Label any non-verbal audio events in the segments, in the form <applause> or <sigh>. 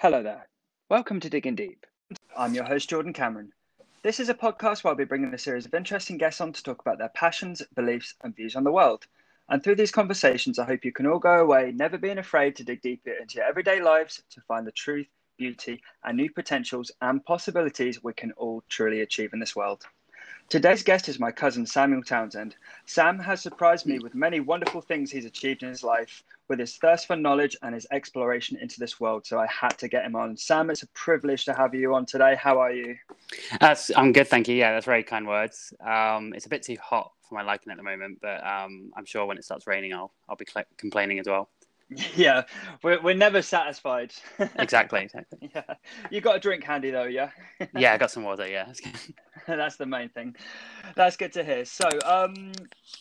Hello there. Welcome to Digging Deep. I'm your host, Jordan Cameron. This is a podcast where I'll be bringing a series of interesting guests on to talk about their passions, beliefs, and views on the world. And through these conversations, I hope you can all go away never being afraid to dig deeper into your everyday lives to find the truth, beauty, and new potentials and possibilities we can all truly achieve in this world. Today's guest is my cousin Samuel Townsend. Sam has surprised me with many wonderful things he's achieved in his life, with his thirst for knowledge and his exploration into this world. So I had to get him on. Sam, it's a privilege to have you on today. How are you? That's, I'm good, thank you. Yeah, that's very kind words. Um, it's a bit too hot for my liking at the moment, but um, I'm sure when it starts raining, I'll I'll be cl- complaining as well. <laughs> Yeah, we're, we're never satisfied. <laughs> exactly, exactly. Yeah, you got a drink handy though, yeah. yeah, I <laughs> got some water. Yeah, <laughs> that's the main thing. That's good to hear. So, um,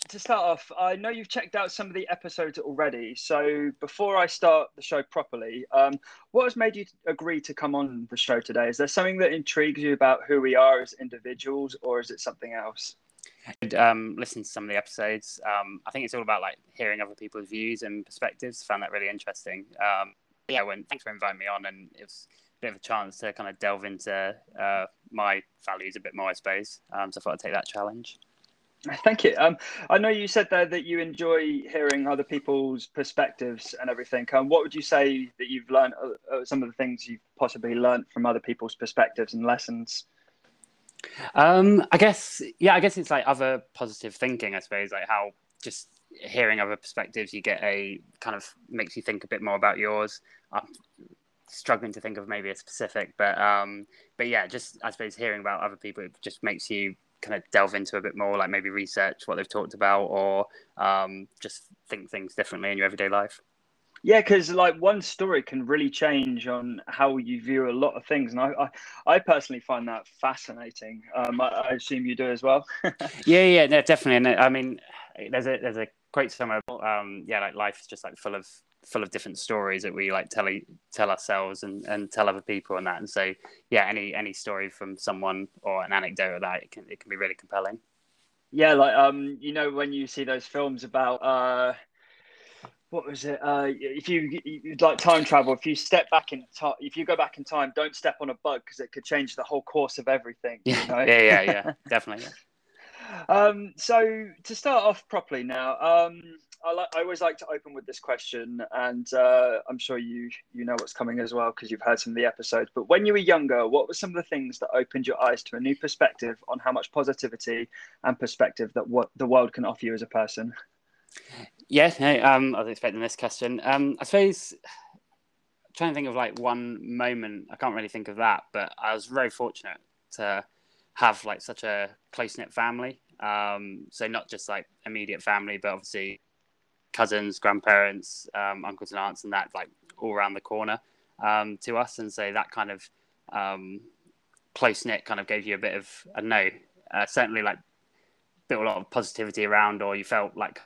to start off, I know you've checked out some of the episodes already. So, before I start the show properly, um, what has made you agree to come on the show today? Is there something that intrigues you about who we are as individuals, or is it something else? Um, listen to some of the episodes. Um, I think it's all about like hearing other people's views and perspectives. Found that really interesting. Um, yeah, when thanks for inviting me on, and it was a bit of a chance to kind of delve into uh, my values a bit more, I suppose. Um, so I thought I'd take that challenge. Thank you. Um, I know you said there that you enjoy hearing other people's perspectives and everything. Um, what would you say that you've learned? Uh, uh, some of the things you've possibly learned from other people's perspectives and lessons. Um, I guess, yeah, I guess it's like other positive thinking, I suppose, like how just hearing other perspectives, you get a kind of makes you think a bit more about yours. I'm struggling to think of maybe a specific, but um, but yeah, just I suppose hearing about other people it just makes you kind of delve into a bit more, like maybe research what they've talked about, or um, just think things differently in your everyday life. Yeah, because like one story can really change on how you view a lot of things, and I, I, I personally find that fascinating. Um, I, I, assume you do as well. <laughs> yeah, yeah, no, definitely. And I mean, there's a there's a quote somewhere. Um, yeah, like life is just like full of full of different stories that we like tell tell ourselves and, and tell other people and that. And so, yeah, any any story from someone or an anecdote of that, it can it can be really compelling. Yeah, like um, you know, when you see those films about uh what was it? Uh, if you, you like time travel, if you step back in time, if you go back in time, don't step on a bug because it could change the whole course of everything. You know? yeah, yeah, yeah, <laughs> definitely. Yeah. Um, so to start off properly now, um, I, I always like to open with this question, and uh, I'm sure you you know what's coming as well because you've heard some of the episodes. But when you were younger, what were some of the things that opened your eyes to a new perspective on how much positivity and perspective that what the world can offer you as a person? Yeah, no, um, I was expecting this question. Um, I suppose I'm trying to think of like one moment. I can't really think of that, but I was very fortunate to have like such a close knit family. Um, so not just like immediate family, but obviously cousins, grandparents, um, uncles and aunts, and that like all around the corner um, to us. And so that kind of um, close knit kind of gave you a bit of don't know, uh, certainly like built a lot of positivity around, or you felt like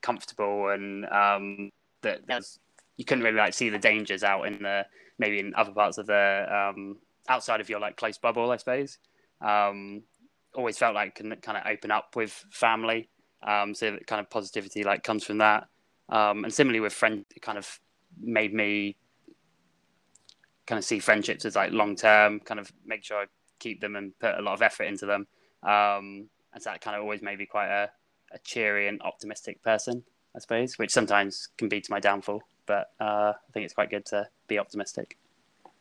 comfortable and um, that there's you couldn't really like see the dangers out in the maybe in other parts of the um, outside of your like close bubble, I suppose. Um, always felt like can kind of open up with family, um, so that kind of positivity like comes from that. Um, and similarly with friends, it kind of made me kind of see friendships as like long term, kind of make sure I keep them and put a lot of effort into them. Um, and so that kind of always made me quite a a cheery and optimistic person, I suppose, which sometimes can be to my downfall. But uh, I think it's quite good to be optimistic.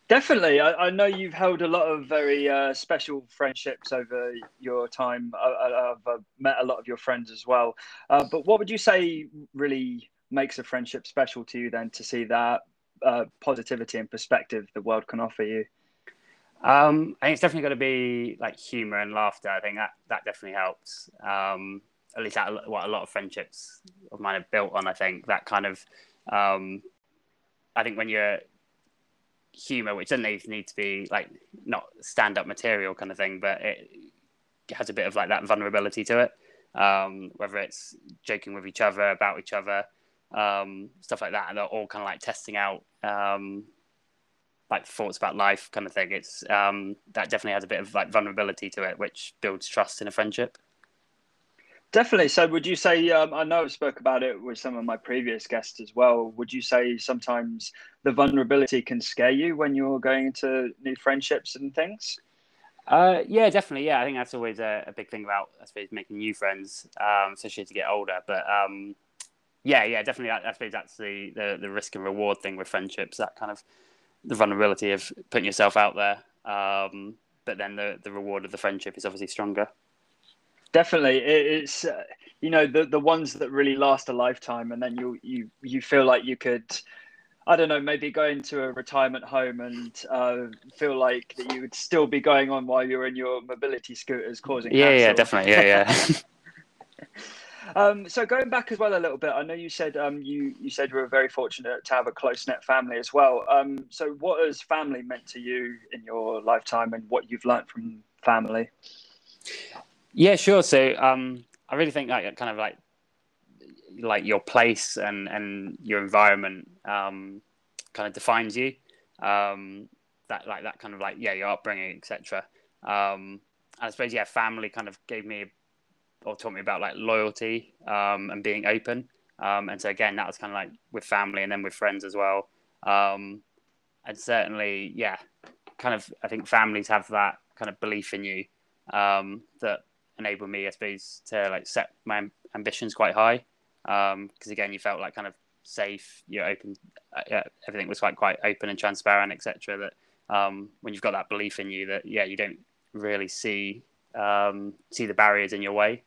Definitely. I, I know you've held a lot of very uh, special friendships over your time. I, have met a lot of your friends as well. Uh, but what would you say really makes a friendship special to you then to see that uh, positivity and perspective the world can offer you? Um, I think it's definitely got to be like humor and laughter. I think that that definitely helps. Um, at least that, what a lot of friendships of mine are built on. I think that kind of, um, I think when you're humor, which doesn't need to be like not stand up material kind of thing, but it has a bit of like that vulnerability to it. Um, whether it's joking with each other about each other, um, stuff like that, and they're all kind of like testing out um, like thoughts about life kind of thing. It's um, that definitely has a bit of like vulnerability to it, which builds trust in a friendship. Definitely. So, would you say? Um, I know I spoke about it with some of my previous guests as well. Would you say sometimes the vulnerability can scare you when you're going into new friendships and things? Uh, yeah, definitely. Yeah, I think that's always a, a big thing about, I suppose, making new friends, um, especially as you get older. But um, yeah, yeah, definitely. I, I suppose that's the, the the risk and reward thing with friendships. That kind of the vulnerability of putting yourself out there. Um, but then the the reward of the friendship is obviously stronger. Definitely, it's uh, you know the the ones that really last a lifetime, and then you you you feel like you could. I don't know, maybe go into a retirement home and uh, feel like that you would still be going on while you're in your mobility scooters causing. Yeah, hassle. yeah, definitely, yeah, yeah. <laughs> <laughs> Um, so going back as well a little bit, I know you said um, you you said you were very fortunate to have a close knit family as well. Um, so what has family meant to you in your lifetime, and what you've learned from family? Yeah, sure. So um, I really think that kind of like like your place and and your environment um, kind of defines you. Um, that like that kind of like yeah your upbringing etc. Um, I suppose yeah family kind of gave me or taught me about like loyalty um, and being open. Um, and so again, that was kind of like with family and then with friends as well. Um, and certainly, yeah, kind of I think families have that kind of belief in you um, that enable me, I suppose, to like set my ambitions quite high. Because um, again, you felt like kind of safe, you're open, uh, everything was quite quite open and transparent, etc. That um, when you've got that belief in you, that yeah, you don't really see see the barriers in your way.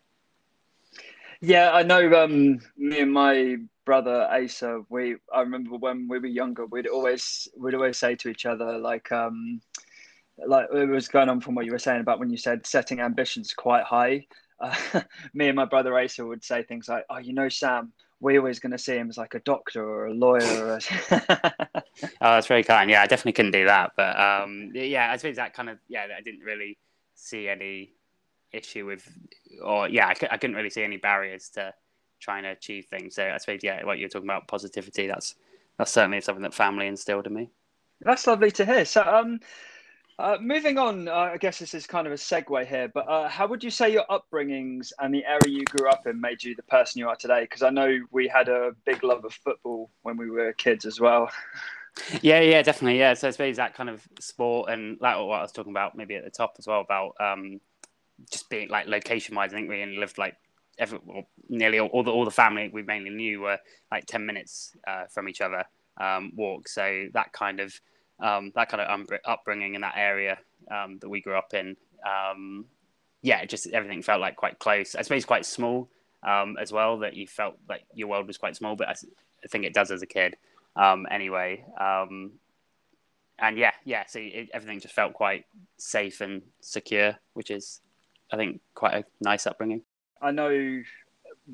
Yeah, I know. Um, me and my brother Asa, we I remember when we were younger, we'd always we'd always say to each other like um, like it was going on from what you were saying about when you said setting ambitions quite high. <laughs> Uh, me and my brother Asa would say things like, "Oh, you know, Sam, we're always going to see him as like a doctor or a lawyer." Or a... <laughs> oh, that's very kind. Yeah, I definitely couldn't do that, but um, yeah, I suppose that kind of yeah, I didn't really see any issue with, or yeah, I, I couldn't really see any barriers to trying to achieve things. So I suppose yeah, what you're talking about positivity, that's that's certainly something that family instilled in me. That's lovely to hear. So um. Uh, moving on, uh, I guess this is kind of a segue here, but uh, how would you say your upbringings and the area you grew up in made you the person you are today? Because I know we had a big love of football when we were kids as well. <laughs> Yeah, yeah, definitely. Yeah, so I suppose that kind of sport and like what I was talking about maybe at the top as well about um, just being like location wise, I think we lived like every well, nearly all, all, the all the family we mainly knew were like ten minutes uh, from each other um, walk. So that kind of um, that kind of upbringing in that area um, that we grew up in, um, yeah, just everything felt like quite close. I suppose quite small um, as well. That you felt like your world was quite small, but I, I think it does as a kid um, anyway and yeah, yeah. So it, everything just felt quite safe and secure, which is I think, quite a nice upbringing. I know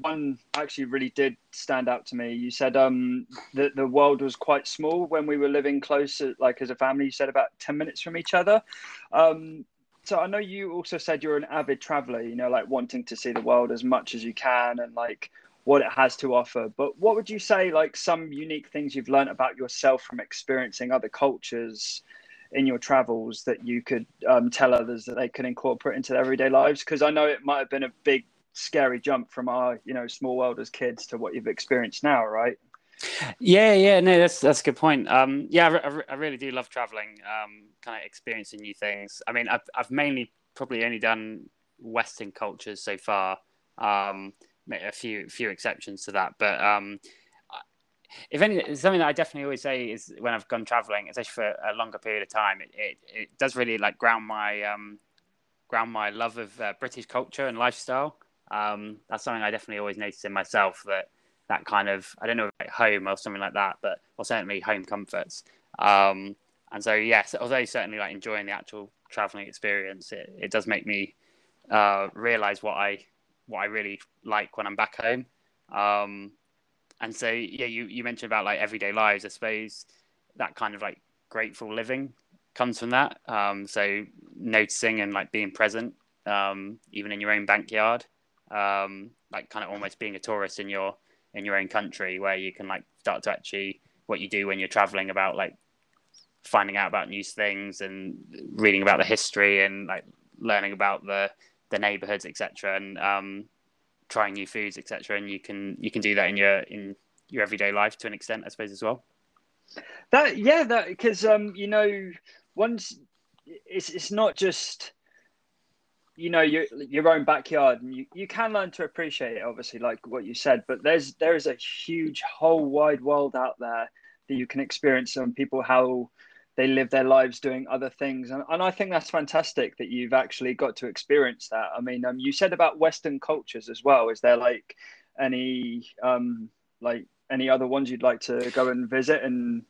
one actually really did stand out to me. You said um, that the world was quite small when we were living close, like as a family. You said about ten minutes from each other. Um, so I know you also said you're an avid traveler. You know, like wanting to see the world as much as you can and like what it has to offer. But what would you say, like some unique things you've learned about yourself from experiencing other cultures? in your travels that you could um, tell others that they can incorporate into their everyday lives? Because I know it might have been a big, scary jump from our, you know, small world as kids to what you've experienced now, right? Yeah, yeah, no, that's that's a good point. Um, yeah, I, I really do love traveling, um, kind of experiencing new things. I mean, I've I've mainly probably only done Western cultures so far. Um, a few few exceptions to that, but um, if any something that I definitely always say is when I've gone traveling, especially for a longer period of time, it, it, it does really like ground my um, ground my love of uh, British culture and lifestyle. Um, that's something I definitely always notice in myself that that kind of I don't know like home or something like that, but or certainly home comforts. Um, and so yes, although certainly like enjoying the actual traveling experience, it, it does make me uh, realize what I what I really like when I'm back home. Um, and so yeah, you you mentioned about like everyday lives. I suppose that kind of like grateful living comes from that. Um, so noticing and like being present, um, even in your own backyard, um, like kind of almost being a tourist in your in your own country, where you can like start to actually what you do when you're traveling about like finding out about new things and reading about the history and like learning about the the neighborhoods, etc. And um, trying new foods, etc. And you can you can do that in your in your everyday life to an extent, I suppose, as well. That yeah, that because um, you know, once it's it's not just you know your your own backyard and you, you can learn to appreciate it obviously like what you said but there's there is a huge whole wide world out there that you can experience and people how they live their lives doing other things and, and i think that's fantastic that you've actually got to experience that. I mean um, you said about western cultures as well. Is there like any um like any other ones you'd like to go and visit and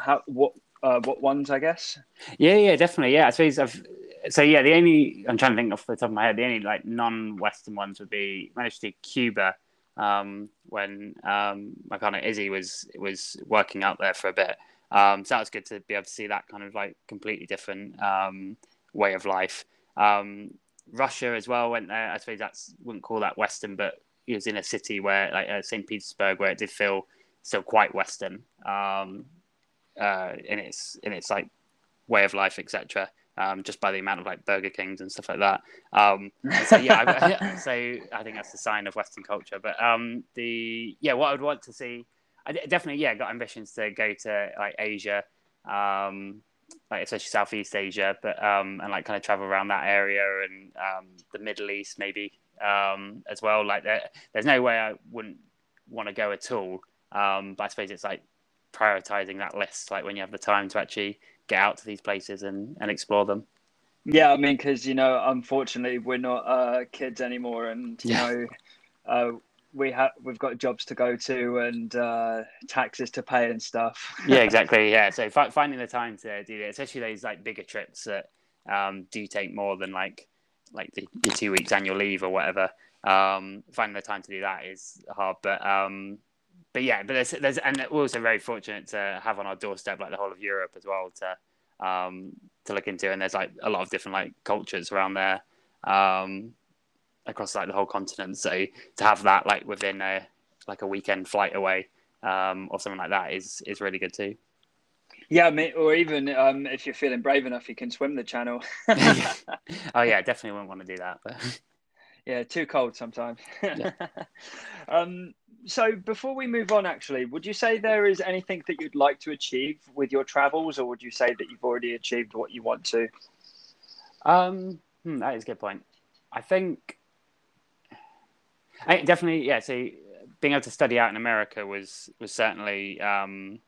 how what uh, what ones i guess? Yeah yeah definitely. Yeah i suppose i've so yeah the only i'm trying to think off the top of my head the only like non-western ones would be managed to cuba um, when um, my partner Izzy was was working out there for a bit. Um, so that was good to be able to see that kind of like completely different um, way of life. Um, Russia as well went there. I suppose that's wouldn't call that Western, but he was in a city where like uh, St. Petersburg, where it did feel still quite Western um, uh, in its in its like way of life, etc. Um, just by the amount of like Burger Kings and stuff like that. Um, so yeah, I, <laughs> <laughs> so I think that's the sign of Western culture. But um, the yeah, what I would want to see I definitely yeah got ambitions to go to like Asia, um, like especially Southeast Asia, but um, and like kind of travel around that area and um, the Middle East maybe um, as well. Like there, there's no way I wouldn't want to go at all. Um, but I suppose it's like prioritizing that list, like when you have the time to actually get out to these places and, and explore them. Yeah, I mean, because you know, unfortunately, we're not uh, kids anymore, and you yeah. know, uh, we have we've got jobs to go to and uh, taxes to pay and stuff. <laughs> yeah, exactly. Yeah, so fi- finding the time to do it, especially those like bigger trips that um, do take more than like like the, the two weeks annual leave or whatever. Um, finding the time to do that is hard, but um, but yeah, but there's, there's and we're also very fortunate to have on our doorstep like the whole of Europe as well to um, to look into, and there's like a lot of different like cultures around there. Um, across like the whole continent. So to have that like within a like a weekend flight away um, or something like that is is really good too. Yeah, or even um, if you're feeling brave enough, you can swim the channel. <laughs> <laughs> oh yeah, definitely wouldn't want to do that. But <laughs> yeah, too cold sometimes. Yeah. um, so before we move on, actually, would you say there is anything that you'd like to achieve with your travels, or would you say that you've already achieved what you want to? Um, hmm, that is a good point. I think I, definitely, yeah. So being able to study out in America was was certainly um,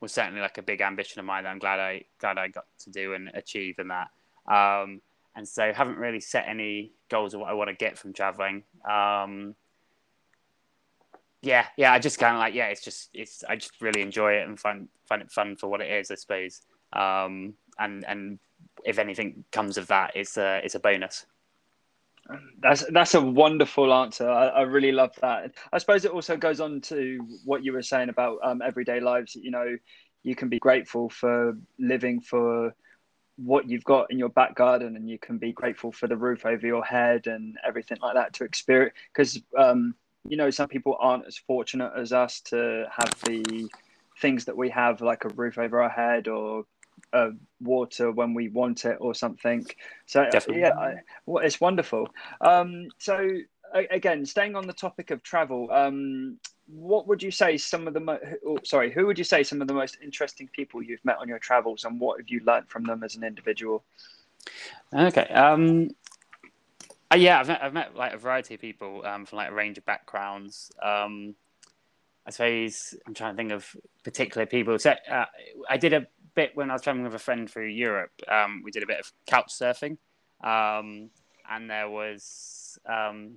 was certainly like a big ambition of mine that I'm glad I glad I got to do and achieve in that. Um, and so haven't really set any goals of what I want to get from traveling. Um, yeah, yeah. I just kind of like yeah. It's just it's I just really enjoy it and find find it fun for what it is. I suppose. Um, and and if anything comes of that, it's a it's a bonus. That's that's a wonderful answer. I, I, really love that. I suppose it also goes on to what you were saying about um, everyday lives. You know, you can be grateful for living for what you've got in your back garden, and you can be grateful for the roof over your head and everything like that to experience. Because um, you know, some people aren't as fortunate as us to have the things that we have, like a roof over our head or uh, water when we want it or something. So uh, Definitely. yeah, I, well, it's wonderful. Um, so again, staying on the topic of travel, um, what would you say some of the mo- oh, sorry, who would you say some of the most interesting people you've met on your travels, and what have you learned from them as an individual? Okay. Um, uh, yeah, I've met, I've met like a variety of people um, from like a range of backgrounds. Um, I suppose I'm trying to think of particular people. So uh, I did a bit when I was traveling with a friend through Europe. Um, we did a bit of couch surfing, um, and there was um,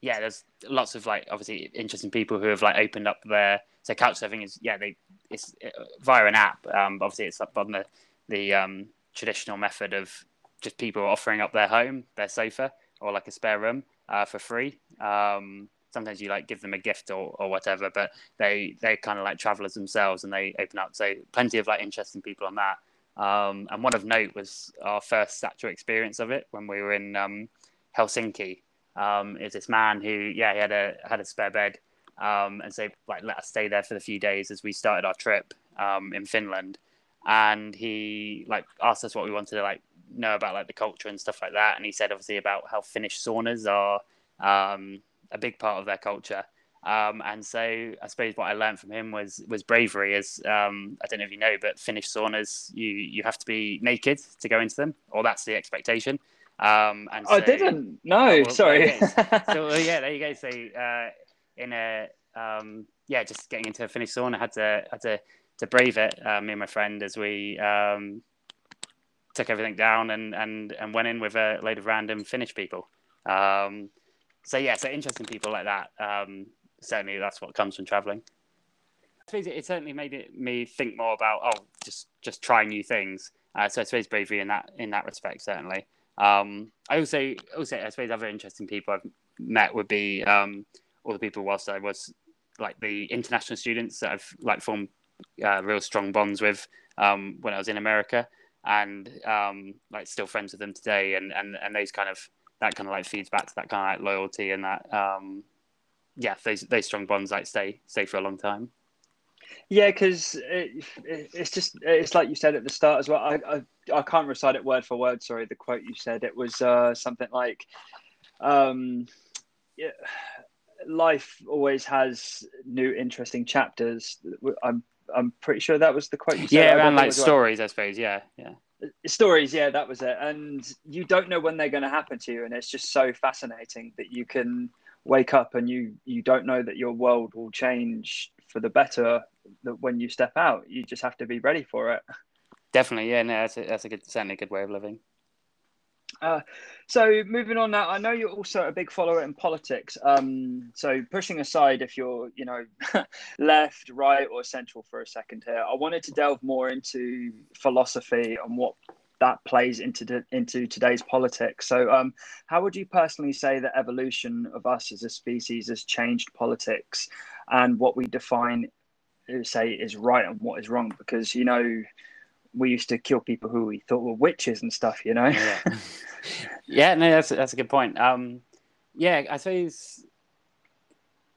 yeah, there's lots of like obviously interesting people who have like opened up their so couch surfing is yeah they it's uh, via an app. Um, obviously, it's up on the the traditional method of just people offering up their home, their sofa, or like a spare room uh, for free. Um, sometimes you like give them a gift or, or whatever, but they they kind of like travelers themselves and they open up. So plenty of like interesting people on that. Um, and one of note was our first actual experience of it when we were in um, Helsinki. Um, is this man who yeah he had a had a spare bed um, and so like let us stay there for the few days as we started our trip um, in Finland. And he like asked us what we wanted to like know about like the culture and stuff like that. And he said obviously about how Finnish saunas are um, a big part of their culture. Um, and so I suppose what I learned from him was was bravery. As um, I don't know if you know, but Finnish saunas you you have to be naked to go into them, or that's the expectation. Um, and so, I didn't. No, oh, well, sorry. <laughs> So well, yeah, there you go. So uh, in a um, yeah, just getting into a Finnish sauna, had to had to to brave it. Uh, me and my friend as we um, took everything down and and and went in with a load of random Finnish people. Um, so yeah, so interesting people like that. Um, certainly, that's what comes from traveling. It, it certainly made it, me think more about oh, just just try new things. Uh, so I suppose bravery in that in that respect certainly. Um, I also also I suppose other interesting people I've met would be um, all the people whilst I was like the international students that I've like formed uh, real strong bonds with um, when I was in America and um, like still friends with them today and, and, and those kind of that kind of like feeds back to that kind of like loyalty and that um, yeah those those strong bonds like stay stay for a long time. Yeah because it, it, it's just it's like you said at the start as well I, I, I can't recite it word for word sorry the quote you said. It was uh, something like um, yeah, life always has new interesting chapters. I'm i'm pretty sure that was the quote you said. Yeah around like stories i suppose. Yeah yeah. Stories yeah that was it. And you don't know when they're going to happen to you and it's just so fascinating that you can wake up and you you don't know that your world will change for the better that when you step out. You just have to be ready for it. Definitely yeah no that's a, that's a good certainly a good way of living uh, so moving on now, I know you're also a big follower in politics. Um, so pushing aside if you're, you know, <laughs> left, right, or central for a second here, I wanted to delve more into philosophy and what that plays into the, into today's politics. So, um, how would you personally say the evolution of us as a species has changed politics and what we define, uh, say, is right and what is wrong? Because you know we used to kill people who we thought were witches and stuff, you know. yeah. <laughs> yeah, no, that's that's a good point. Um, yeah, I suppose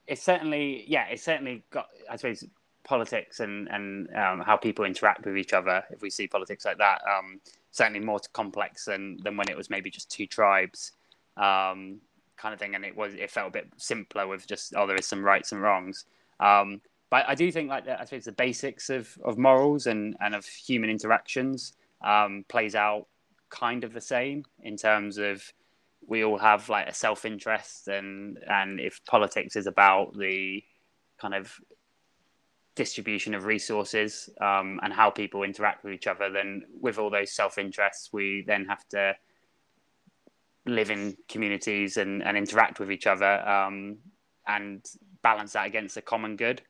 it's certainly yeah, it's certainly got I suppose politics and and um, how people interact with each other. If we see politics like that, um, certainly more complex than than when it was maybe just two tribes. Um, kind of thing and it was it felt a bit simpler with just oh there is some rights and wrongs um, but I do think like I suppose the basics of, of morals and, and of human interactions um, plays out kind of the same in terms of we all have like a self interest and and if politics is about the kind of distribution of resources um, and how people interact with each other, then with all those self interests, we then have to live in communities and, and interact with each other um, and balance that against the common good.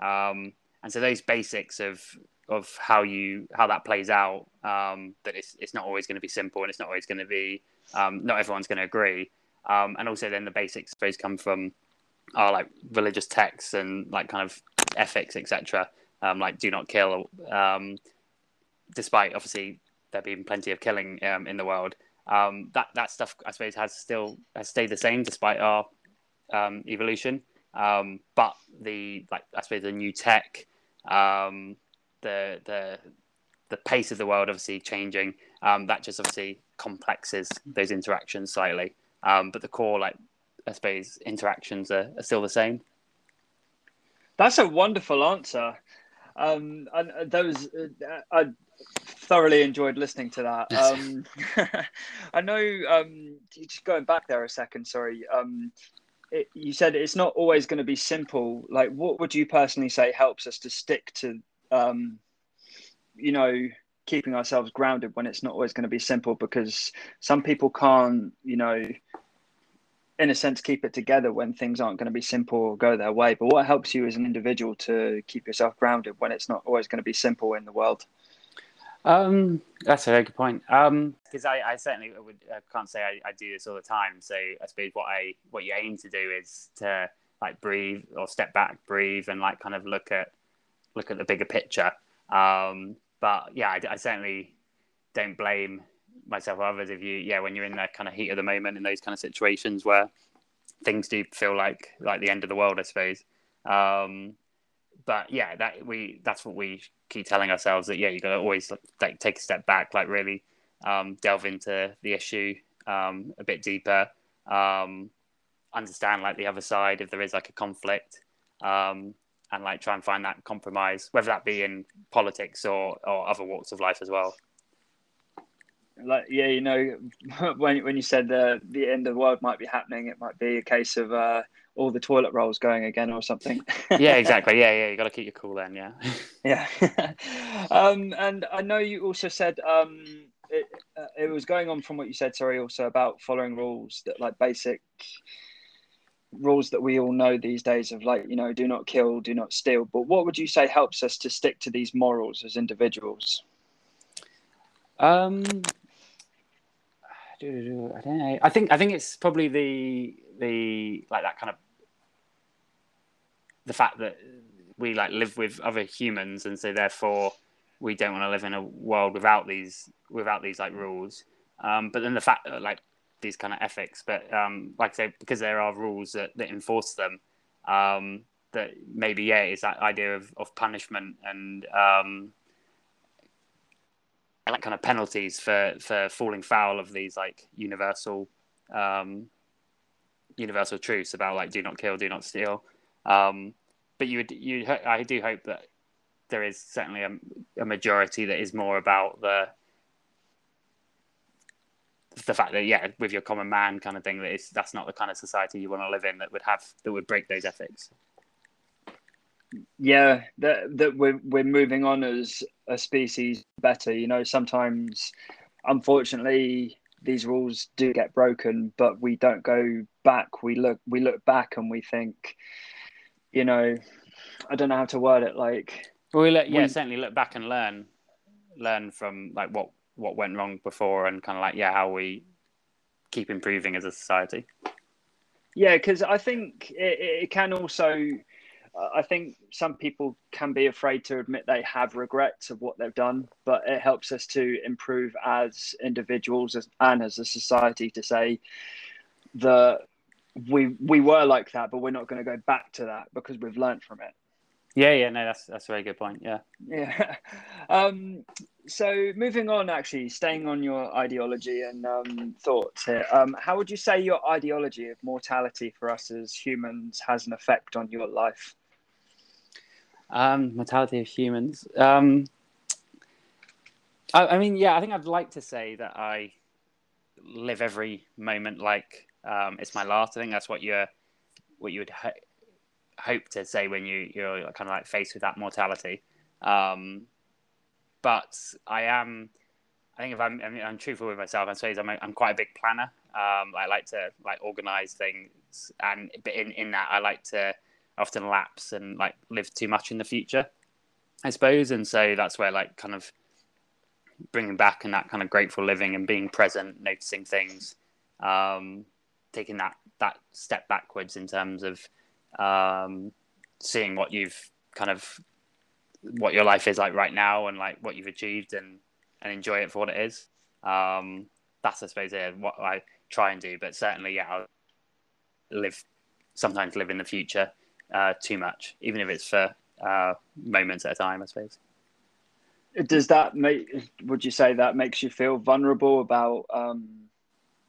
Um, and so those basics of of how you how that plays out um, that it's it's not always going to be simple and it's not always going to be um, not everyone's going to agree. Um, and also then the basics suppose come from our like religious texts and like kind of ethics etc um, like do not kill um, despite obviously there being plenty of killing um, in the world. That that stuff I suppose has still has stayed the same despite our evolution. But the like I suppose the new tech, um, the the the pace of the world obviously changing. Um, that just obviously complexes those interactions slightly. Um, but the core like I suppose interactions are, are still the same. That's a wonderful answer. Um, and those uh, I thoroughly enjoyed listening to that. <laughs> Um, <laughs> I know. Um, just going back there a second. Sorry. Um, it, you said it's not always going to be simple. Like, what would you personally say helps us to stick to, um, you know, keeping ourselves grounded when it's not always going to be simple? Because some people can't, you know, in a sense, keep it together when things aren't going to be simple or go their way. But what helps you as an individual to keep yourself grounded when it's not always going to be simple in the world? Um, that's a very good point. Um, because I, I certainly would I can't say I, I do this all the time. So I suppose what I what you aim to do is to like breathe or step back, breathe, and like kind of look at look at the bigger picture. Um, but yeah, I, I certainly don't blame myself or others if you yeah when you're in that kind of heat of the moment in those kind of situations where things do feel like like the end of the world, I suppose. Um, but yeah, that we that's what we keep telling ourselves that yeah, you got to always like take a step back, like really um, delve into the issue um, a bit deeper. Um, understand like the other side if there is like a conflict um, and like try and find that compromise whether that be in politics or or other walks of life as well. Like yeah you know <laughs> when when you said the the end of the world might be happening it might be a case of uh all the toilet rolls going again or something. <laughs> Yeah exactly. <laughs> Yeah yeah you got to keep your cool then yeah. Yeah. Um and i know you also said um it, uh, it was going on from what you said sorry also about following rules that like basic rules that we all know these days of like you know do not kill do not steal but what would you say helps us to stick to these morals as individuals um I don't know. I think I think it's probably the the like that kind of the fact that we like live with other humans, and so therefore we don't want to live in a world without these without these like rules. Um, but then the fact that like these kind of ethics, but um, like I say, because there are rules that, that enforce them, um, that maybe yeah, it's that idea of, of punishment and um, like kind of penalties for for falling foul of these like universal um, universal truths about like do not kill, do not steal. Um, but you would you I do hope that there is certainly a, a majority that is more about the the fact that yeah, with your common man kind of thing, that is that's not the kind of society you want to live in that would have that would break those ethics. Yeah, that that we're we're moving on as a species better. You know, sometimes, unfortunately, these rules do get broken, but we don't go back. We look we look back and we think, you know, I don't know how to word it. Like, well, we look, yeah, we, certainly look back and learn, learn from like what what went wrong before and kind of like yeah how we keep improving as a society yeah because i think it, it can also i think some people can be afraid to admit they have regrets of what they've done but it helps us to improve as individuals and as a society to say that we we were like that but we're not going to go back to that because we've learned from it yeah, yeah, no, that's that's a very good point. Yeah, yeah. <laughs> Um, so moving on, actually, staying on your ideology and um, thoughts here. Um, how would you say your ideology of mortality for us as humans has an effect on your life? Um, mortality of humans. Um, I, I mean, yeah, I think I'd like to say that I live every moment like um, it's my last. I think that's what you're what you would hope to say when you you're kind of like faced with that mortality. Um, but I am, I think if I'm, I I'm truthful with myself, I suppose I'm, a, I'm quite a big planner. Um, I like to like organize things, and but in in that I like to often lapse and like live too much in the future, I suppose, and so that's where like kind of bringing back and that kind of grateful living and being present, noticing things, um, taking that that step backwards in terms of um, seeing what you've kind of what your life is like right now and like what you've achieved and and enjoy it for what it is. Um, that's I suppose yeah, what I try and do. But certainly, yeah, I'll live sometimes live in the future uh, too much, even if it's for uh, moments at a time. I suppose. Does that make? Would you say that makes you feel vulnerable about, um,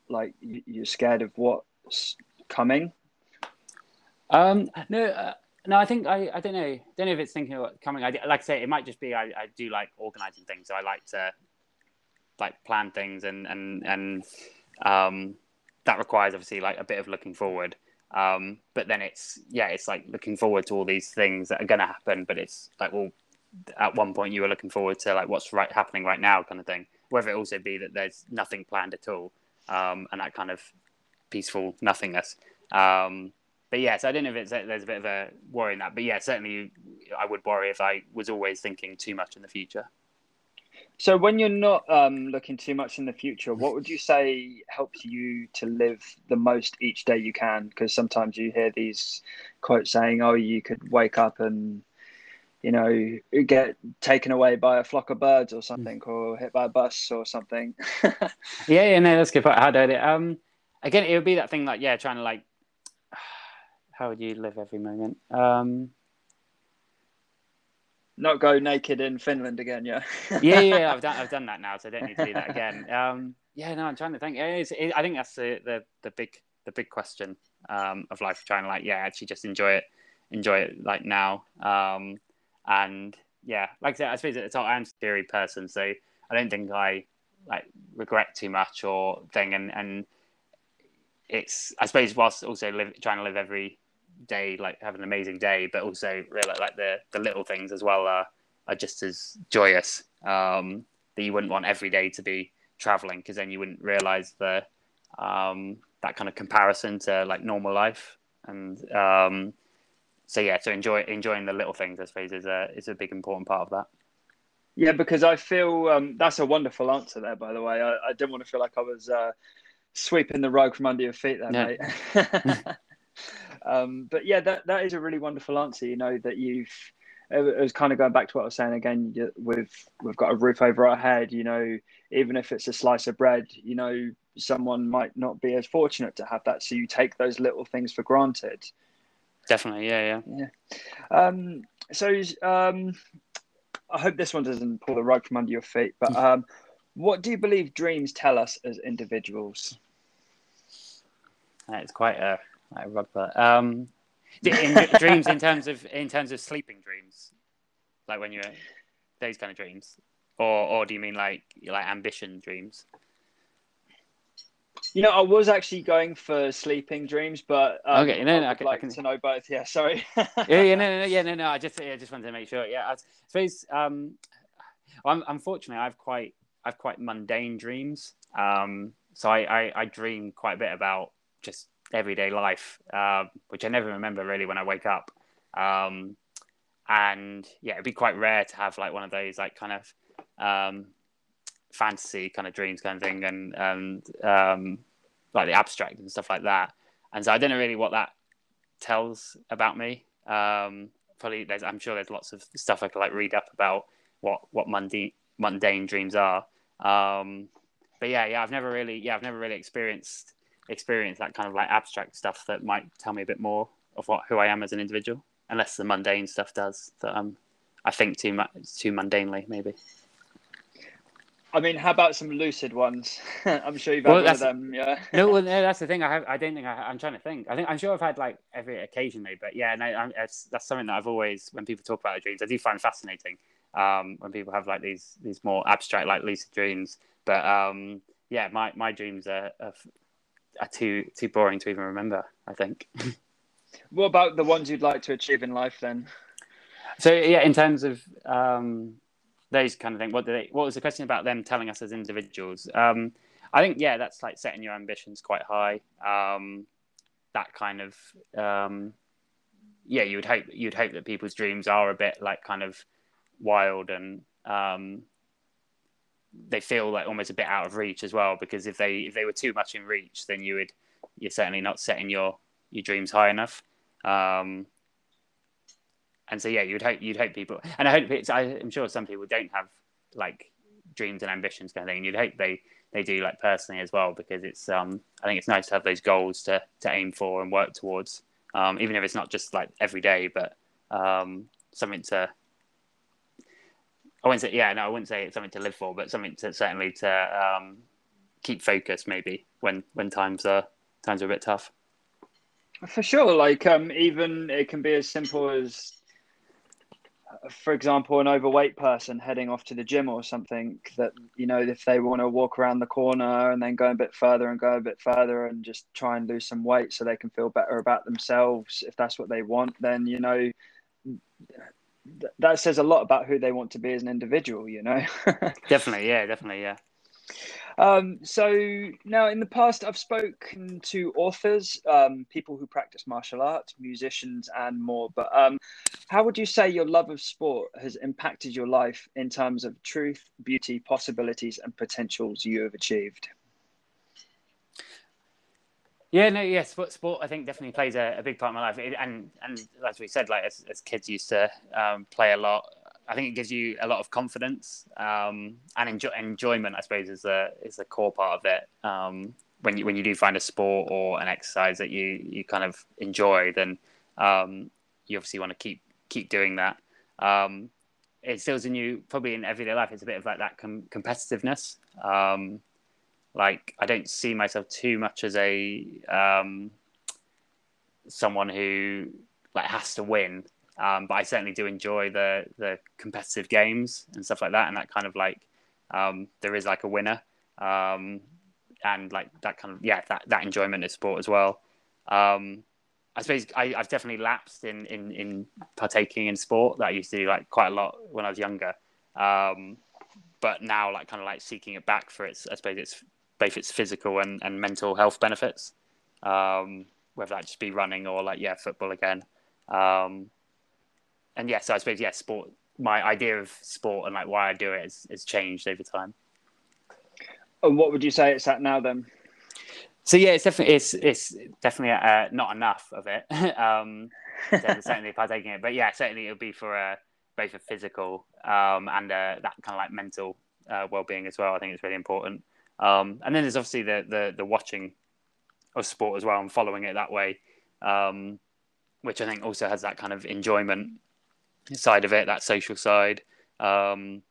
like you're scared of what's coming? Um, no, uh, no, I think I, I don't know. Don't know if it's thinking about coming. I like I say, it might just be I, I do like organizing things, so I like to like plan things, and and and um, that requires obviously like a bit of looking forward. Um, but then it's yeah, it's like looking forward to all these things that are going to happen. But it's like well, at one point you were looking forward to like what's right happening right now, kind of thing. Whether it also be that there's nothing planned at all, um, and that kind of peaceful nothingness. Um, but yes, I don't know if it's there's a bit of a worry in that. But yeah, certainly I would worry if I was always thinking too much in the future. So when you're not um, looking too much in the future, what would you say helps you to live the most each day you can? Because sometimes you hear these quotes saying, "Oh, you could wake up and you know get taken away by a flock of birds or something, mm. or hit by a bus or something." <laughs> yeah, yeah, no, that's good. Point. How do it? Um, again, it would be that thing like yeah, trying to like how would you live every moment? Um, not go naked in Finland again, <laughs> yeah. yeah, yeah, I've done, I've done that now, so I don't need to do that again. <laughs> Um, yeah, no, I'm trying to think. It I think that's the, the, the big the big question. um, of life, trying to like yeah, actually just enjoy it, enjoy it like now. Um, and yeah, like I said, I suppose at the top I'm a theory person, so I don't think I like regret too much or thing. And and it's I suppose whilst also live, trying to live every day like have an amazing day, but also really like the the little things as well are are just as joyous. Um, that you wouldn't want every day to be traveling because then you wouldn't realize the um, that kind of comparison to like normal life. And um, so yeah so enjoy enjoying the little things i suppose is a is a big important part of that. Yeah because i feel um, that's a wonderful answer there by the way. I, I didn't want to feel like i was uh, sweeping the rug from under your feet there mate <laughs> um, but yeah that, that is a really wonderful answer you know that you've it was kind of going back to what I was saying again. We've we've got a roof over our head. You know, even if it's a slice of bread, you know, someone might not be as fortunate to have that. So you take those little things for granted. Definitely, yeah, yeah, yeah. Um, so um, I hope this one doesn't pull the rug from under your feet. But <laughs> um, what do you believe dreams tell us as individuals? It's quite a, a rug, but um, in, dreams in terms of in terms of sleeping dreams, like when you're those kind of dreams, or or do you mean like like ambition dreams? You know, I was actually going for sleeping dreams, but um, okay, no, no, I, would like I can to know both. Yeah, sorry. <laughs> yeah, yeah, no, no, yeah, no, no. I just, yeah, just wanted to make sure. Yeah, I suppose. Um, I'm unfortunately, I've quite, I've quite mundane dreams. Um, so I, I, I dream quite a bit about just everyday life, uh, which I never remember really when I wake up. Um, and yeah, it'd be quite rare to have like one of those like kind of um, fantasy kind of dreams kind of thing, and and um, like the abstract and stuff like that. And so I don't know really what that tells about me. Um, probably there's I'm sure there's lots of stuff I could like read up about what what mundane mundane dreams are. Um, but yeah, yeah, I've never really yeah I've never really experienced experience that kind of like abstract stuff that might tell me a bit more of what who I am as an individual, unless the mundane stuff does that um I think too much too mundanely maybe. I mean, how about some lucid ones? <laughs> I'm sure you've had well, one of them. Yeah. <laughs> no, well, <laughs> no, that's the thing. I have. I don't think I, am trying to think. I think I'm sure I've had like every occasionally, but yeah, no, I'm, that's something that I've always when people talk about their dreams, I do find fascinating. Um, when people have like these these more abstract like lucid dreams, but um, yeah, my my dreams are, are are too too boring to even remember. I think. what about the ones you'd like to achieve in life then? So yeah, in terms of um, those kind of things, what they, what was the question about them telling us as individuals? Um, I think yeah, that's like setting your ambitions quite high. Um, that kind of um, yeah, you would hope you'd hope that people's dreams are a bit like kind of wild and um, they feel like almost a bit out of reach as well because if they if they were too much in reach then you would you're certainly not setting your your dreams high enough. Um, and so yeah you'd hope you'd hope people and i hope it's i'm sure some people don't have like dreams and ambitions kind of thing you'd hope they they do like personally as well because it's um i think it's nice to have those goals to to aim for and work towards um, even if it's not just like every day but um, something to I wouldn't say yeah, no, I wouldn't say it's something to live for, but something to certainly to um, keep focused maybe when when times are times are a bit tough. For sure, like um, even it can be as simple as, for example, an overweight person heading off to the gym or something. That you know, if they want to walk around the corner and then go a bit further and go a bit further and just try and lose some weight so they can feel better about themselves, if that's what they want, then you know that says a lot about who they want to be as an individual, you know? <laughs> definitely, yeah, definitely, yeah. Um, so now in the past, I've spoken to authors, um, people who practice martial arts, musicians, and more. But um, how would you say your love of sport has impacted your life in terms of truth, beauty, possibilities, and potentials you have achieved? Yeah, no, yeah, sport, sport I think definitely plays a, a big part in my life, it, and and as we said, like as, as kids used to um, play a lot. I think it gives you a lot of confidence um, and enjoy, enjoyment. I suppose is a is a core part of it. Um, when you when you do find a sport or an exercise that you you kind of enjoy, then um, you obviously want to keep keep doing that. Um, it instills in you probably in everyday life. It's a bit of like that com- competitiveness. Like I don't see myself too much as a um, someone who like has to win. Um, but I certainly do enjoy the the competitive games and stuff like that, and that kind of like um, there is like a winner, um, and like that kind of yeah that that enjoyment of sport as well. Um, I suppose I, have definitely lapsed in, in in partaking in sport that I used to do like quite a lot when I was younger. Um, but now like kind of like seeking it back for its I suppose it's both its physical and, and mental health benefits. Um, whether that just be running or like yeah football again. Um, and yeah, so I suppose yeah, sport. My idea of sport and like why I do it has, has changed over time. And what would you say it's at now then? So yeah, it's definitely it's it's definitely uh, not enough of it. <laughs> um, certainly partaking it, but yeah, certainly it'll be for uh, both a physical um, and uh, that kind of like mental uh, well-being as well. I think it's really important. Um, and then there's obviously the, the the watching of sport as well and following it that way, um, which I think also has that kind of enjoyment side of it, that social side. Um,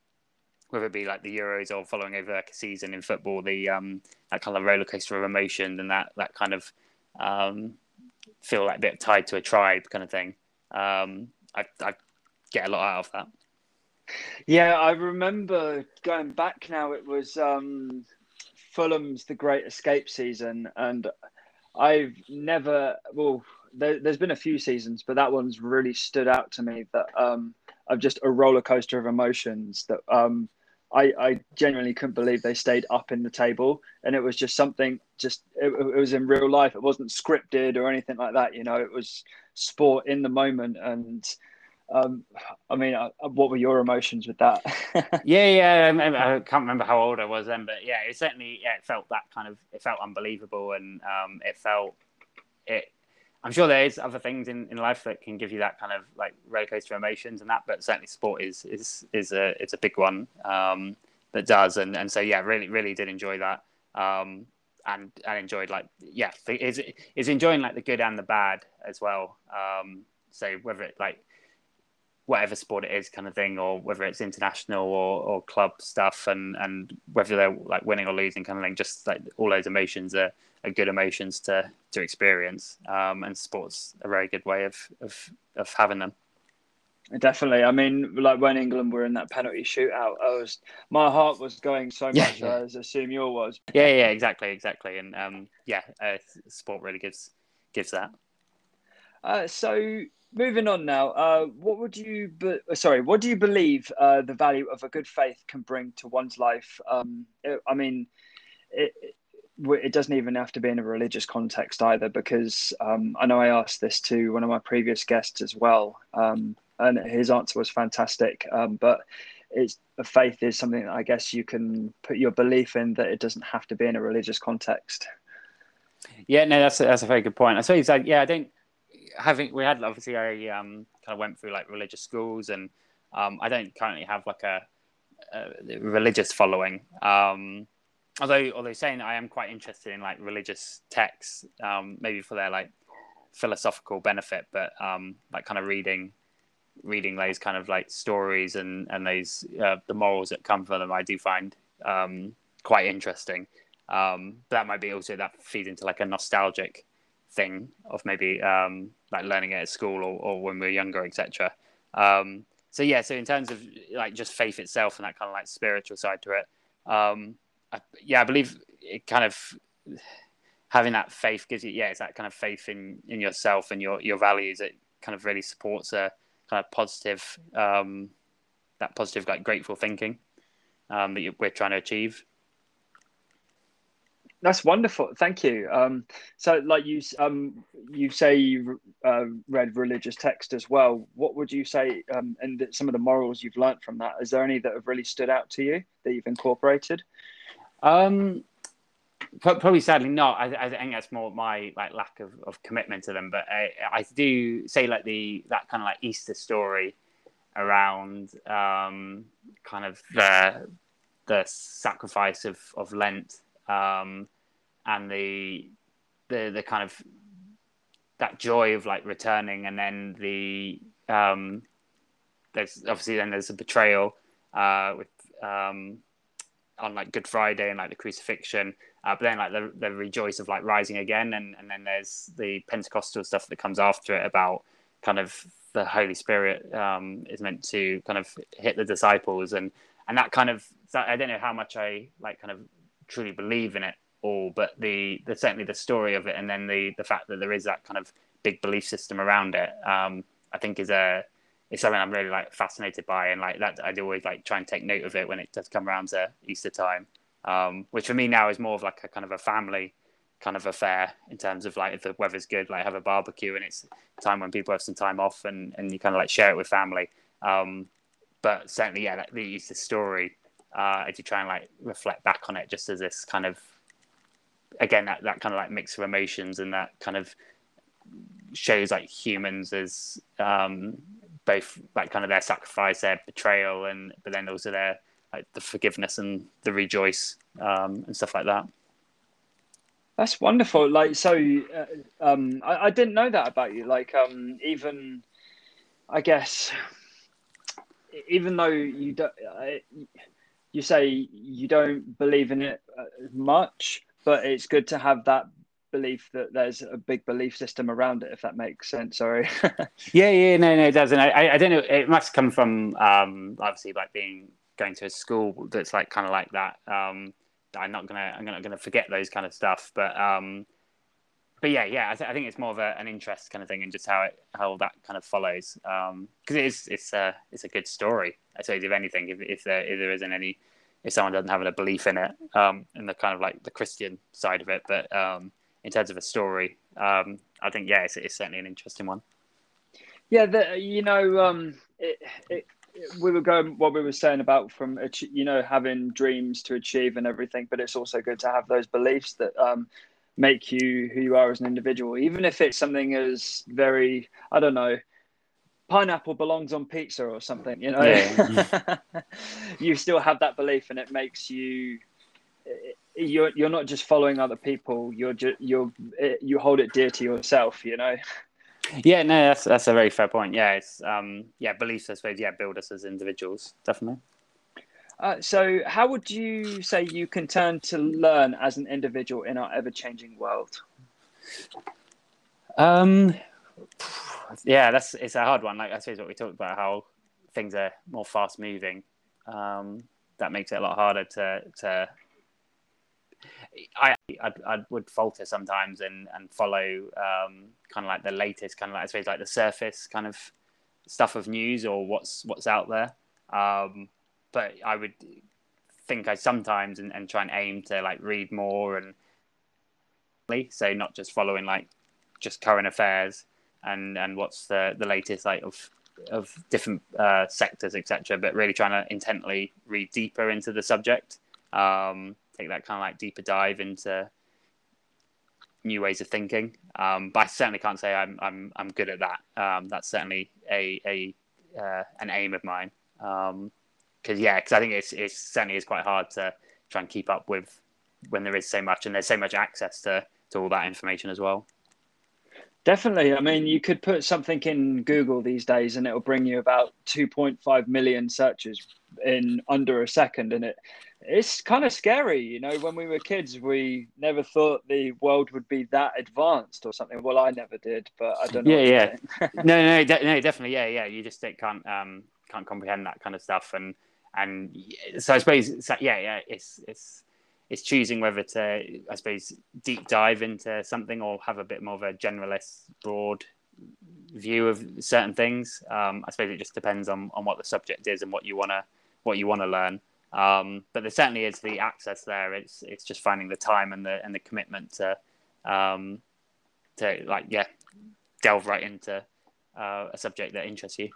whether it be like the Euros or following over like a season in football, the um, that kind of roller coaster of emotion and that that kind of um, feel like a bit tied to a tribe kind of thing. Um, I, I get a lot out of that. Yeah, I remember going back now. It was um, Fulham's The Great Escape season, and I've never well. There, has been a few seasons, but that one's really stood out to me. That um, of just a roller coaster of emotions that um, I, I genuinely couldn't believe they stayed up in the table and it was just something just it, it, was in real life it wasn't scripted or anything like that you know it was sport in the moment and um, I mean, uh, what were your emotions with that? <laughs> yeah, yeah, I, I, can't remember how old I was then, but yeah, it certainly yeah, it felt that kind of it felt unbelievable, and um, it felt it I'm sure there is other things in, in life that can give you that kind of like roller coaster emotions and that, but certainly sport is is is a it's a big one um, that does, and and so yeah, really really did enjoy that, um, and and enjoyed like yeah, is is enjoying like the good and the bad as well. Um, so whether it like whatever sport it is kind of thing or whether it's international or, or club stuff and and whether they're like winning or losing kind of thing just like all those emotions are, are good emotions to to experience um, and sports a very good way of, of of having them. Definitely. I mean like when england were in that penalty shootout i was my heart was going so much yeah, yeah. as assume yours was. Yeah yeah exactly exactly. And um, yeah uh, sport really gives gives that. Uh, so moving on now. Uh, what would you? Be- sorry, what do you believe uh, the value of a good faith can bring to one's life? Um, it, I mean, it, it doesn't even have to be in a religious context either, because um, I know I asked this to one of my previous guests as well, um, and his answer was fantastic. Um, but it's faith is something that I guess you can put your belief in that it doesn't have to be in a religious context. Yeah, no, that's a, that's a very good point. I suppose, like, yeah, I don't having we had obviously I um, kind of went through like religious schools, and um, I don't currently have like a, a religious following. Um, although although saying I am quite interested in like religious texts, um, maybe for their like philosophical benefit, but um, like kind of reading reading those kind of like stories and and those uh, the morals that come from them, I do find um, quite interesting. That might be also that feeds into like a nostalgic thing of maybe um, like learning it at school or, or when we are younger, etc. Um, so yeah, so in terms of like just faith itself and that kind of like spiritual side to it, um, I, yeah, I believe it kind of having that faith gives you yeah, it's that kind of faith in in yourself and your your values. It kind of really supports a kind of positive um, that positive like grateful thinking um, that we're trying to achieve. That's wonderful. Thank you. Um, so, like you, um, you say you uh, read religious text as well. What would you say, um, and some of the morals you've learned from that? Is there any that have really stood out to you that you've incorporated? Um, probably, sadly, not. I, I, think that's more my like lack of, of commitment to them. But I, I do say like the that kind of like Easter story around um, kind of the the sacrifice of of Lent um, and the the the kind of that joy of like returning, and then the um, there's obviously then there's a betrayal uh, with um, on like Good Friday and like the crucifixion, uh, but then like the the rejoice of like rising again, and and then there's the Pentecostal stuff that comes after it about kind of the Holy Spirit um, is meant to kind of hit the disciples, and and that kind of I don't know how much I like kind of truly believe in it all, but the, the certainly the story of it, and then the the fact that there is that kind of big belief system around it, um, I think is a is something I'm really like fascinated by, and like that I'd always like try and take note of it when it does come around to Easter time, um, which for me now is more of like a kind of a family kind of affair in terms of like if the weather's good, like have a barbecue and it's time when people have some time off and, and you kind of like share it with family. Um, but certainly, yeah, like the Easter story, uh, as you try and like reflect back on it, just as this kind of again that, that kind of like mix of emotions and that kind of shows like humans as um, both like kind of their sacrifice, their betrayal, and but then also their like the forgiveness and the rejoice um, and stuff like that. That's wonderful. Like, so, uh, um, I, I didn't know that about you. Like, um, even, I guess, even though you don't, uh, you say you don't believe in it uh, much, but it's good to have that belief that there's a big belief system around it. If that makes sense. Sorry. <laughs> yeah, yeah, no, no, it doesn't. I, I don't know. It must come from um, obviously like being going to a school that's like kind of like that. Um, I'm not gonna I'm not gonna forget those kind of stuff. But um, but yeah, yeah, I, th- I think it's more of a, an interest kind of thing, and just how it how that kind of follows. Because um, it is it's a it's a good story. I suppose if anything, if if there if there isn't any, if someone doesn't have a belief in it, um, in the kind of like the Christian side of it, but um, in terms of a story, um, I think yeah, it's, it's certainly an interesting one. Yeah, the, you know, um, it, it we were going what we were saying about from you know having dreams to achieve and everything but it's also good to have those beliefs that um, make you who you are as an individual even if it's something as very i don't know pineapple belongs on pizza or something you know yeah. <laughs> you still have that belief and it makes you you're you're not just following other people you're just you're you hold it dear to yourself you know yeah, no, that's that's a very fair point. Yeah, it's um, yeah, beliefs, I suppose, yeah, build us as individuals, definitely. Uh, so, how would you say you can turn to learn as an individual in our ever-changing world? Um, yeah, that's it's a hard one. Like I suppose what we talked about, how things are more fast-moving. Um, that makes it a lot harder to to I, I, I would falter sometimes and and follow um, kind of like the latest kind of like I suppose like the surface kind of stuff of news or what's what's out there. Um, but I would think I sometimes and, and try and aim to like read more and so not just following like just current affairs and and what's the the latest like of of different uh, sectors etc but really trying to intently read deeper into the subject um, take that kind of like deeper dive into new ways of thinking. Um, but I certainly can't say I'm I'm I'm good at that. Um, that's certainly a a uh, an aim of mine. Because um, yeah, because I think it's it's certainly is quite hard to try and keep up with when there is so much and there's so much access to to all that information as well. Definitely. I mean, you could put something in Google these days and it'll bring you about 2.5 million searches in under a second. And it it's kind of scary. You know, when we were kids, we never thought the world would be that advanced or something. Well, I never did, but I don't know. Yeah, yeah. <laughs> no, no, de- no, definitely. Yeah, yeah. You just can't um, can't comprehend that kind of stuff. And and so I suppose, yeah, yeah. It's it's it's choosing whether to, I suppose, deep dive into something or have a bit more of a generalist, broad view of certain things. Um, I suppose it just depends on, on what the subject is and what you wanna what you wanna learn. Um, but there certainly is the access there. It's it's just finding the time and the and the commitment to um, to like yeah delve right into uh, a subject that interests you.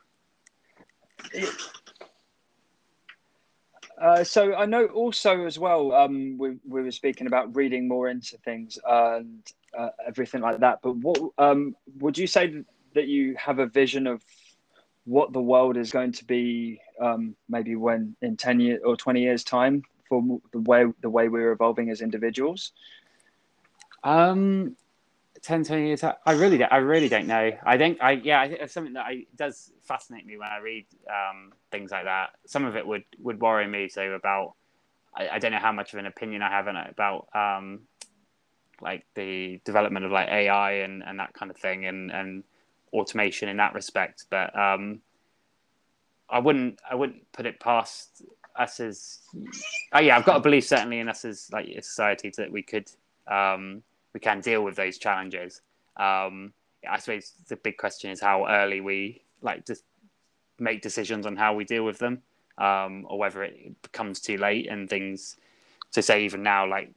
Uh, so I know also as well, um, we, we were speaking about reading more into things and uh, everything like that. But what um, would you say that you have a vision of what the world is going to be, um, maybe when in ten years or twenty years time for the way the way we're evolving as individuals? Um, 10, 20 years. I really, I really don't know. I think, I yeah, I think it's something that I does fascinate me when I read um, things like that. Some of it would would worry me, so about I, I, don't know how much of an opinion I have about um, like the development of like AI and, and that kind of thing and, and automation in that respect. But um, I wouldn't I wouldn't put it past us as oh yeah I've got a belief certainly in us as like a society that we could um, we can deal with those challenges. Um, I suppose the big question is how early we like to make decisions on how we deal with them, um, or whether it becomes too late and things. To say even now, like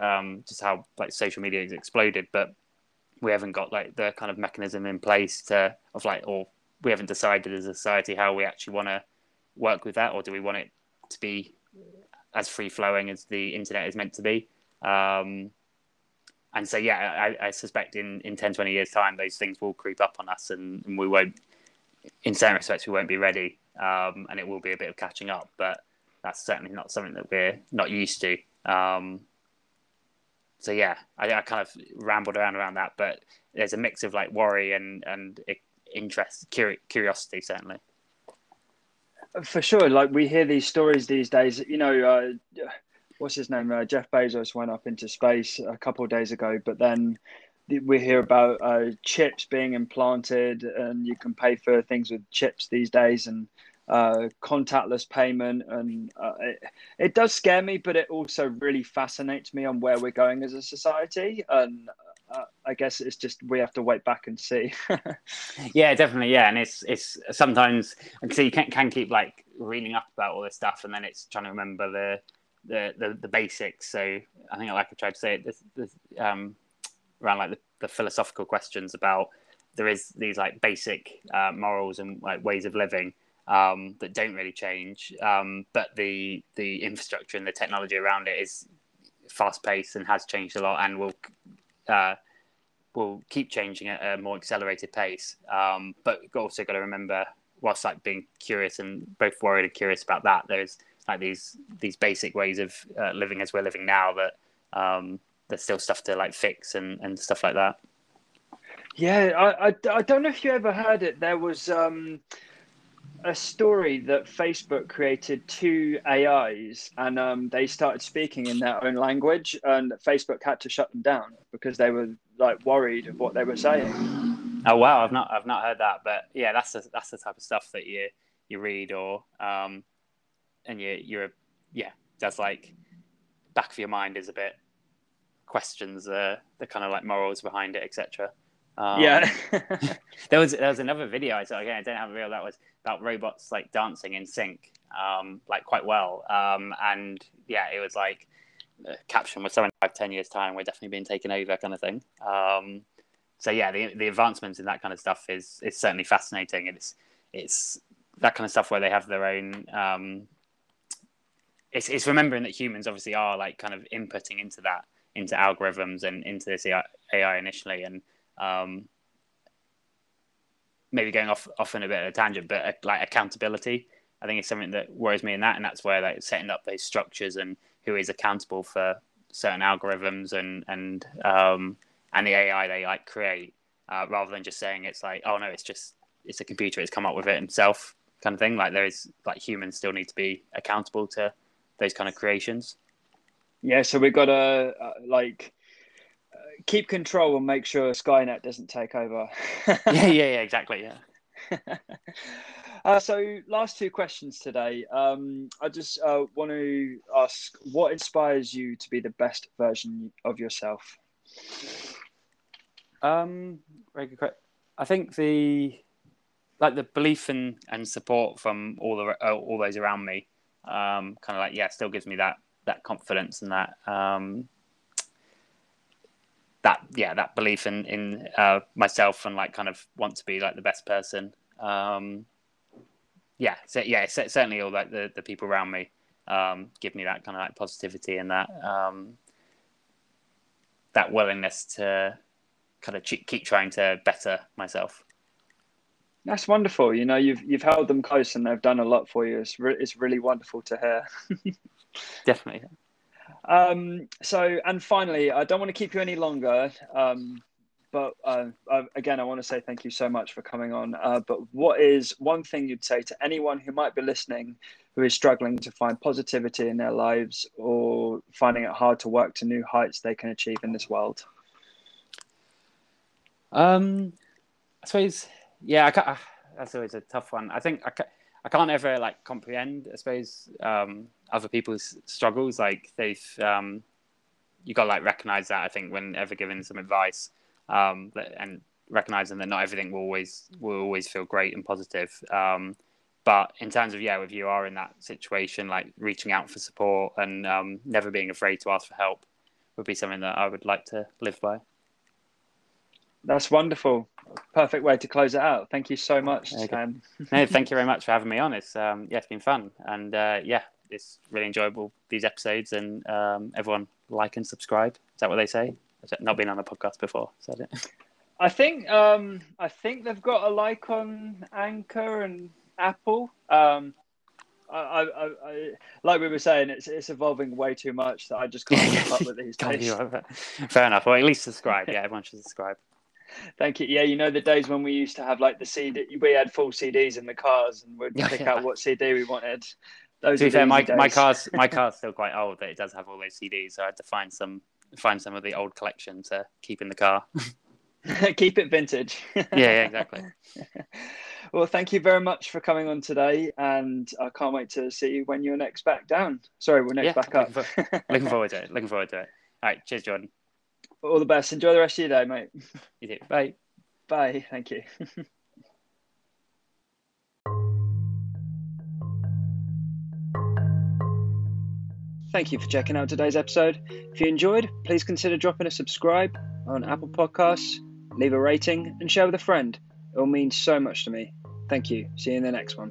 um, just how like social media has exploded, but we haven't got like the kind of mechanism in place to of like, or we haven't decided as a society how we actually want to work with that, or do we want it to be as free flowing as the internet is meant to be? Um, and so, yeah, I, I, suspect in, in 10, 20 years' time, those things will creep up on us and, and we won't, in certain respects, we won't be ready. Um, and it will be a bit of catching up, but that's certainly not something that we're not used to. Um, so yeah, I, I, kind of rambled around around that, but there's a mix of like worry and and interest, curiosity, certainly. For sure, like we hear these stories these days. You know, uh, what's his name? Uh, Jeff Bezos went up into space a couple of days ago, but then we hear about uh, chips being implanted, and you can pay for things with chips these days, and uh, contactless payment, and uh, it, it, does scare me, but it also really fascinates me on where we're going as a society. And uh, I guess it's just we have to wait back and see. <laughs> yeah, definitely. Yeah, and it's it's sometimes so you can can keep like reading up about all this stuff, and then it's trying to remember the the the, the basics. So I think like I tried to say it this, this um, around like the, the philosophical questions about there is these like basic uh, morals and like ways of living um, that don't really change. Um, but the the infrastructure and the technology around it is fast paced and has changed a lot, and will uh, will keep changing at a more accelerated pace. Um, but also got to remember, whilst like being curious and both worried and curious about that, there's like these these basic ways of uh, living as we're living now that um, there's still stuff to like fix and, and stuff like that. Yeah, I, I, I don't know if you ever heard it. There was um, a story that Facebook created two AIs and um, they started speaking in their own language, and Facebook had to shut them down because they were like worried of what they were saying. Oh wow, I've not I've not heard that, but yeah, that's the, that's the type of stuff that you you read or um, and you you're yeah, that's like back of your mind is a bit questions the the kind of like morals behind it, etc. Um, yeah. <laughs> <laughs> there was there was another video I saw again. I don't have a real that was about robots like dancing in sync, um, like quite well. Um, and yeah, it was like the caption was something like ten years time, we're definitely being taken over, kind of thing. Um, so yeah, the the advancements in that kind of stuff is is certainly fascinating. It's it's that kind of stuff where they have their own. Um, it's it's remembering that humans obviously are like kind of inputting into that into algorithms and into this AI initially and um, maybe going off off in a bit of a tangent, but uh, like accountability, I think is something that worries me in that, and that's where like setting up those structures and who is accountable for certain algorithms and and um, and the AI they like create, uh, rather than just saying it's like oh no, it's just it's a computer, it's come up with it himself kind of thing. Like there is like humans still need to be accountable to those kind of creations. Yeah, so we've got to uh, like keep control and make sure Skynet doesn't take over. <laughs> yeah, yeah, yeah, exactly. Yeah. <laughs> uh, so, last two questions today. Um, I just uh, want to ask what inspires you to be the best version of yourself? Um, very good question. I think the like the belief and, and support from all the uh, all those around me, um, kind of like yeah, still gives me that that confidence and that um, that yeah that belief in in uh, myself and like kind of want to be like the best person. Um yeah so yeah certainly all like the, the people around me um give me that kind of like positivity and that um that willingness to kind of keep trying to better myself. That's wonderful. You know you've you've held them close and they've done a lot for you. It's, re- it's really wonderful to hear <laughs> definitely um, so, and finally, I don't want to keep you any longer. Um, but uh, again, I want to say thank you so much for coming on. Uh, but what is one thing you'd say to anyone who might be listening who is struggling to find positivity in their lives or finding it hard to work to new heights they can achieve in this world? Um, I suppose, yeah, I can't, that's always a tough one. I think I I can't ever like comprehend, I suppose, um, other people's struggles. Like they've, um, you got to like recognize that. I think whenever giving some advice, um, and recognizing that not everything will always will always feel great and positive. Um, but in terms of yeah, if you are in that situation, like reaching out for support and um, never being afraid to ask for help would be something that I would like to live by. That's wonderful. Perfect way to close it out. Thank you so much. Okay. <laughs> no, thank you very much for having me on. It's um, yeah, it's been fun, and uh, yeah, it's really enjoyable these episodes. And um, everyone like and subscribe. Is that what they say? I've not been on a podcast before. Is that it? I think um, I think they've got a like on Anchor and Apple. Um, I, I, I, like we were saying, it's it's evolving way too much that I just can't <laughs> keep up with these days. Fair enough. Or at least subscribe. <laughs> Yeah, everyone should subscribe. Thank you. Yeah, you know the days when we used to have like the CD, we had full CDs in the cars, and we'd pick out what CD we wanted. Those to be fair, my, days. my car's <laughs> my car's still quite old, but it does have all those CDs, so I had to find some find some of the old collection to keep in the car. <laughs> <laughs> keep it vintage. yeah, yeah, exactly. well, thank you very much for coming on today, and I can't wait to see you when you're next back down. Sorry, we're next yeah, back up. Looking, for, looking forward to it. Looking forward to it. All right, cheers, Jordan. All the best. Enjoy the rest of your day, mate. You too. Bye. Bye. Thank you. <laughs> Thank you for checking out today's episode. If you enjoyed, please consider dropping a subscribe on Apple Podcasts, leave a rating, and share with a friend. It will mean so much to me. Thank you. See you in the next one.